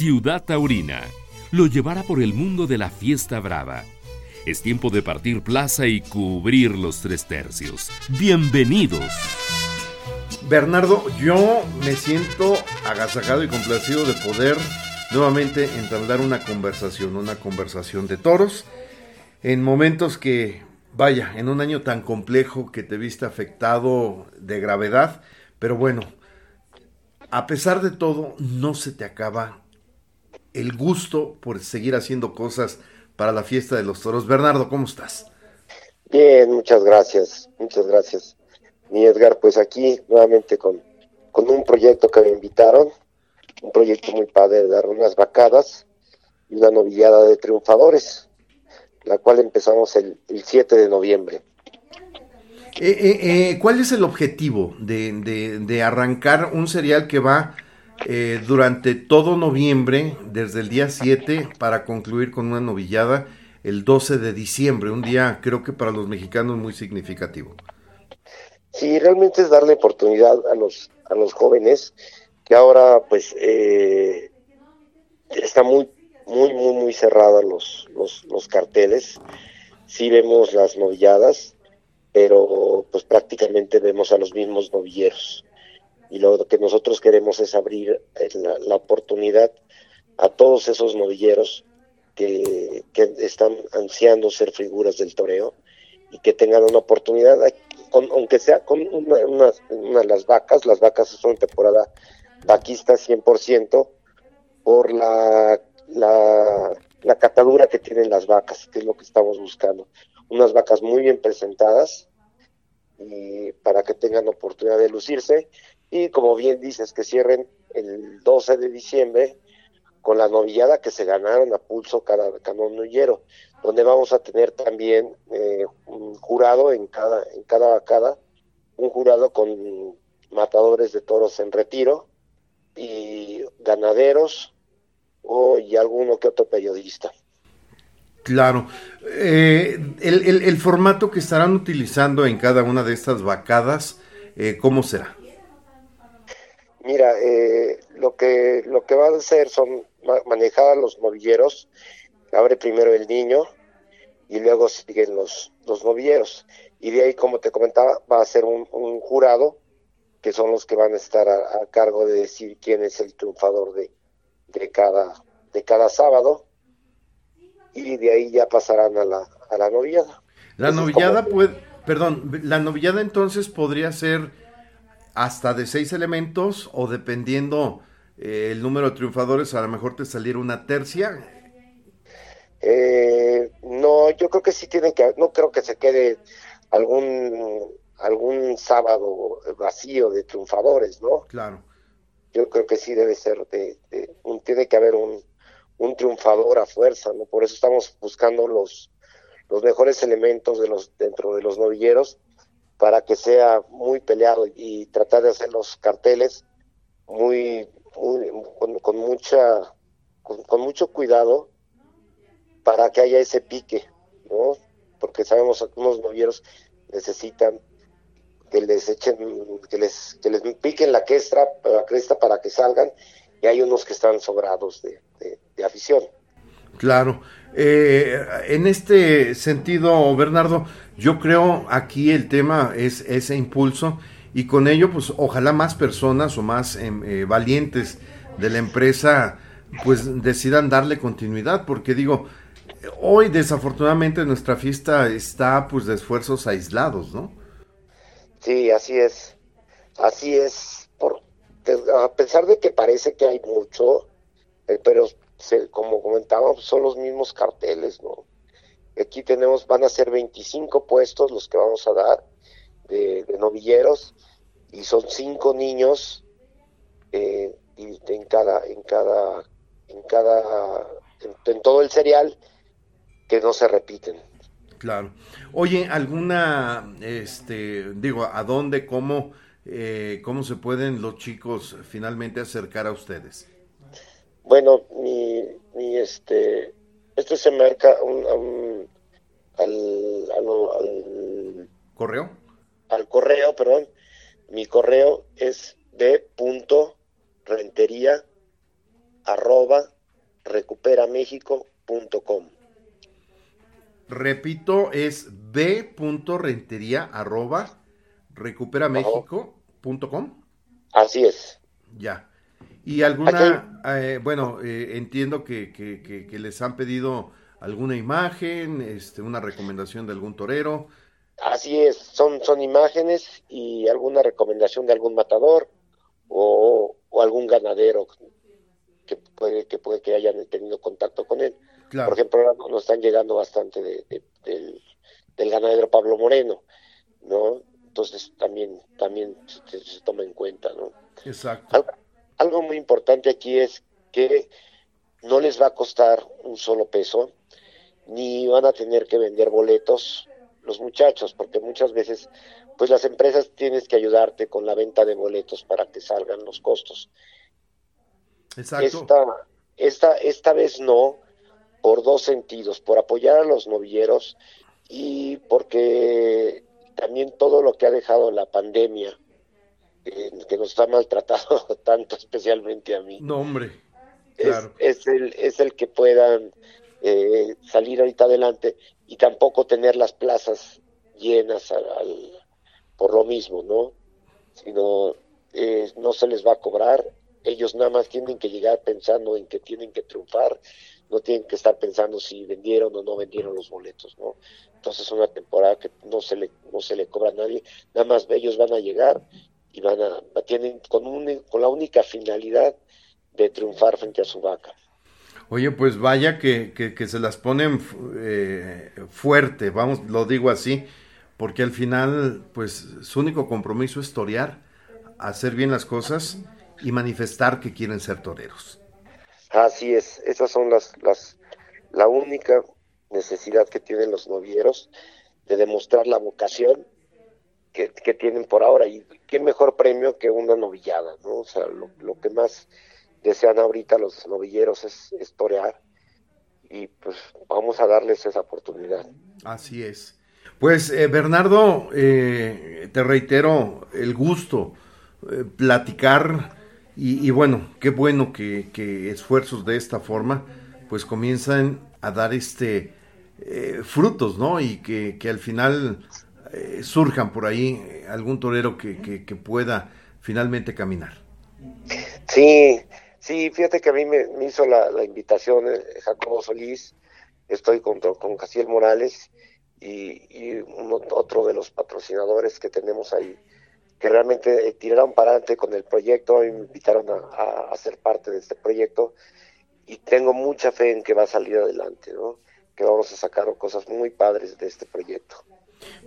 Ciudad Taurina lo llevará por el mundo de la fiesta brava. Es tiempo de partir plaza y cubrir los tres tercios. Bienvenidos. Bernardo, yo me siento agasajado y complacido de poder nuevamente entablar una conversación, una conversación de toros, en momentos que, vaya, en un año tan complejo que te viste afectado de gravedad, pero bueno, a pesar de todo, no se te acaba el gusto por seguir haciendo cosas para la fiesta de los toros. Bernardo, ¿cómo estás? Bien, muchas gracias, muchas gracias. Mi Edgar, pues aquí nuevamente con, con un proyecto que me invitaron, un proyecto muy padre de dar unas vacadas y una novillada de triunfadores, la cual empezamos el, el 7 de noviembre. Eh, eh, eh, ¿Cuál es el objetivo de, de, de, arrancar un serial que va eh, durante todo noviembre, desde el día 7, para concluir con una novillada el 12 de diciembre, un día creo que para los mexicanos muy significativo? Sí, realmente es darle oportunidad a los, a los jóvenes que ahora pues eh, está muy, muy, muy, muy cerrada los, los, los carteles. Sí vemos las novilladas, pero pues prácticamente vemos a los mismos novilleros. Y lo que nosotros queremos es abrir la, la oportunidad a todos esos novilleros que, que, están ansiando ser figuras del toreo y que tengan una oportunidad, con, aunque sea con una, de las vacas, las vacas son temporada vaquista 100% por la, la, la catadura que tienen las vacas, que es lo que estamos buscando. Unas vacas muy bien presentadas y para que tengan oportunidad de lucirse y como bien dices que cierren el 12 de diciembre con la novillada que se ganaron a pulso cada canonillero, donde vamos a tener también eh, un jurado en cada en cada vacada, un jurado con matadores de toros en retiro y ganaderos o y alguno que otro periodista. Claro. Eh, el, el, el, formato que estarán utilizando en cada una de estas vacadas, eh, ¿cómo será? Mira, eh, lo que lo que va a hacer son manejar a los novilleros. Abre primero el niño y luego siguen los, los novilleros. Y de ahí, como te comentaba, va a ser un, un jurado que son los que van a estar a, a, cargo de decir quién es el triunfador de, de, cada, de cada sábado. Y de ahí ya pasarán a la, a la novillada. La novillada como... puede, perdón, la novillada entonces podría ser hasta de seis elementos o dependiendo eh, el número de triunfadores, a lo mejor te saliera una tercia. Eh, no, yo creo que sí tienen que, no creo que se quede algún algún sábado vacío de triunfadores, ¿no? Claro. Yo creo que sí debe ser de, de un, tiene que haber un, un triunfador a fuerza, ¿no? Por eso estamos buscando los los mejores elementos de los dentro de los novilleros para que sea muy peleado y tratar de hacer los carteles muy, con, con, mucha con, mucho cuidado para que haya ese pique no porque sabemos que algunos novilleros necesitan que les echen que les que les piquen la cresta la cresta para que salgan y hay unos que están sobrados de, de, de afición Claro. Eh, en este sentido, Bernardo, yo creo aquí el tema es ese impulso y con ello, pues ojalá más personas o más eh, valientes de la empresa, pues decidan darle continuidad, porque digo, hoy desafortunadamente nuestra fiesta está pues de esfuerzos aislados, ¿no? Sí, así es, así es, por, a pesar de que parece que hay mucho, eh, pero se, como comentábamos, son los mismos carteles, ¿no? Aquí tenemos, van a ser 25 puestos los que vamos a dar de, de novilleros y son cinco niños eh, y en cada, en cada, en cada, en, en, todo el serial que no se repiten. Claro. Oye, alguna, este, digo, ¿a dónde, cómo, eh, cómo se pueden los chicos finalmente acercar a ustedes? Bueno, mi, mi este, esto se marca un, un, al, al, al, correo. Al correo, perdón. Mi correo es b punto rentería arroba recuperamexico.com. Repito, es b.rentería arroba recuperamexico.com. Así es. Ya. Y alguna, eh, bueno, eh, entiendo que, que, que, les han pedido alguna imagen, este, una recomendación de algún torero. Así es, son, son imágenes y alguna recomendación de algún matador o, o algún ganadero que puede que puede que hayan tenido contacto con él. Por ejemplo, nos están llegando bastante de, del, ganadero Pablo Moreno, ¿no? Entonces también también se, toma en cuenta, ¿no? Exacto. Algo muy importante aquí es que no les va a costar un solo peso, ni van a tener que vender boletos los muchachos, porque muchas veces pues las empresas tienes que ayudarte con la venta de boletos para que salgan los costos. Exacto. Esta, esta, esta vez no, por dos sentidos, por apoyar a los novilleros y porque también todo lo que ha dejado la pandemia, que nos ha maltratado tanto, especialmente a mí. No, hombre. Claro. Es, el, es el que puedan eh, salir ahorita adelante y tampoco tener las plazas llenas al, por lo mismo, ¿no? Sino eh, no se les va a cobrar, ellos nada más tienen que llegar pensando en que tienen que triunfar, no tienen que estar pensando si vendieron o no vendieron los boletos, ¿no? Entonces es una temporada que no se le no se le cobra a nadie, nada más ellos van a llegar y van a tienen con un, con la única finalidad de triunfar frente a su vaca. Oye, pues vaya que, que, se las ponen eh, fuerte, vamos, lo digo así, porque al final, pues su único compromiso es torear, hacer bien las cosas y manifestar que quieren ser toreros. Así es, esas son las, las, la única necesidad que tienen los novieros de demostrar la vocación que, tienen por ahora. Y qué mejor premio que una novillada, ¿no? O sea, lo, que más desean ahorita los novilleros es, es torear y pues vamos a darles esa oportunidad. Así es. Pues eh, Bernardo, eh, te reitero el gusto, eh, platicar y, bueno, qué bueno que, esfuerzos de esta forma pues comienzan a dar este frutos, ¿no? Y que, al final surjan por ahí algún torero que, pueda finalmente caminar. Sí, sí, fíjate que a mí me, hizo la, invitación Jacobo Solís, estoy con, con Casiel Morales y, otro de los patrocinadores que tenemos ahí, que realmente tiraron para adelante con el proyecto y me invitaron a, a, ser parte de este proyecto y tengo mucha fe en que va a salir adelante, ¿no? que vamos a sacar cosas muy padres de este proyecto.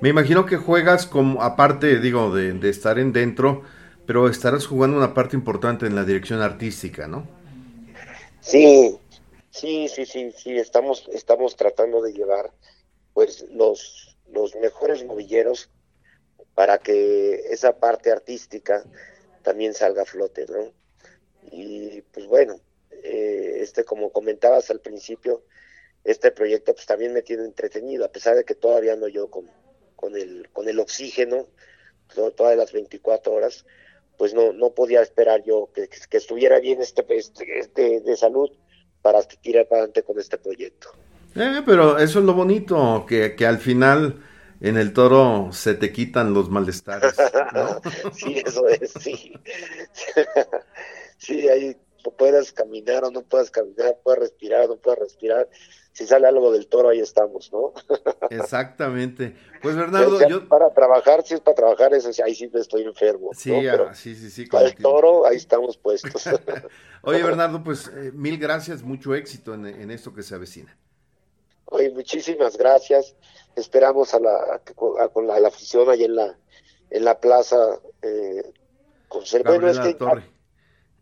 Me imagino que juegas como, aparte, digo, de, estar en dentro, pero estarás jugando una parte importante en la dirección artística, ¿no? Sí, sí, sí, sí, estamos, estamos tratando de llevar pues los, los mejores novilleros para que esa parte artística también salga a flote, ¿no? Y pues bueno, eh, este como comentabas al principio, este proyecto pues también me tiene entretenido, a pesar de que todavía no yo con, con, el, con el oxígeno todas las 24 horas, pues no, no podía esperar yo que, que estuviera bien este, este, este de salud para tirar para adelante con este proyecto. Eh, pero eso es lo bonito, que, que al final en el toro se te quitan los malestares. sí, eso es, sí. sí, ahí puedes caminar o no puedes caminar, puedes respirar o no puedes respirar. Si sale algo del toro, ahí estamos, ¿no? Exactamente. Pues Bernardo, yo... Para trabajar, si es para trabajar, eso, ahí sí estoy enfermo. Sí, ah, sí, sí, sí. Para el toro, ahí estamos puestos. Oye, Bernardo, pues eh, mil gracias, mucho éxito en, en esto que se avecina. Oye, muchísimas gracias. Esperamos a la, con la, afición ahí en la, en la plaza. Eh, con Torre. Gabriela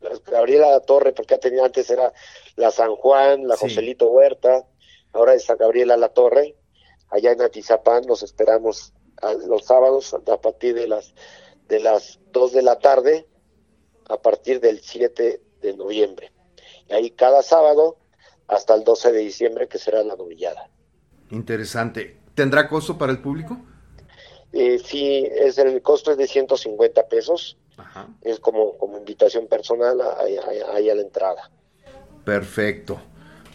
la Torre, porque tenido antes era la San Juan, la Joselito Huerta, ahora está Gabriela la Torre. Allá en Atizapán los esperamos los sábados a partir de las de las 2 de la tarde a partir del 7 de noviembre. Y ahí cada sábado hasta el 12 de diciembre, que será la novillada. Interesante. ¿Tendrá costo para el público? Eh, sí, es el costo es de 150 pesos. Es como, como invitación personal ahí, a la entrada. Perfecto.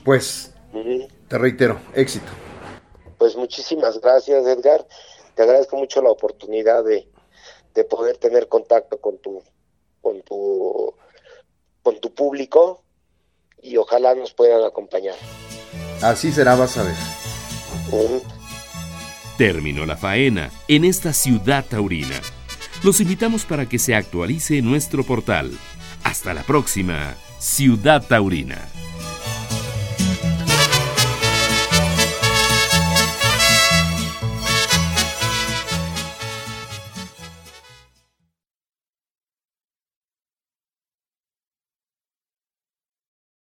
Pues, te reitero, éxito. Pues muchísimas gracias, Edgar. Te agradezco mucho la oportunidad de, de poder tener contacto con tu, con tu, con tu público y ojalá nos puedan acompañar. Así será, vas a ver. Terminó la faena en esta ciudad taurina. Los invitamos para que se actualice nuestro portal. Hasta la próxima, Ciudad Taurina.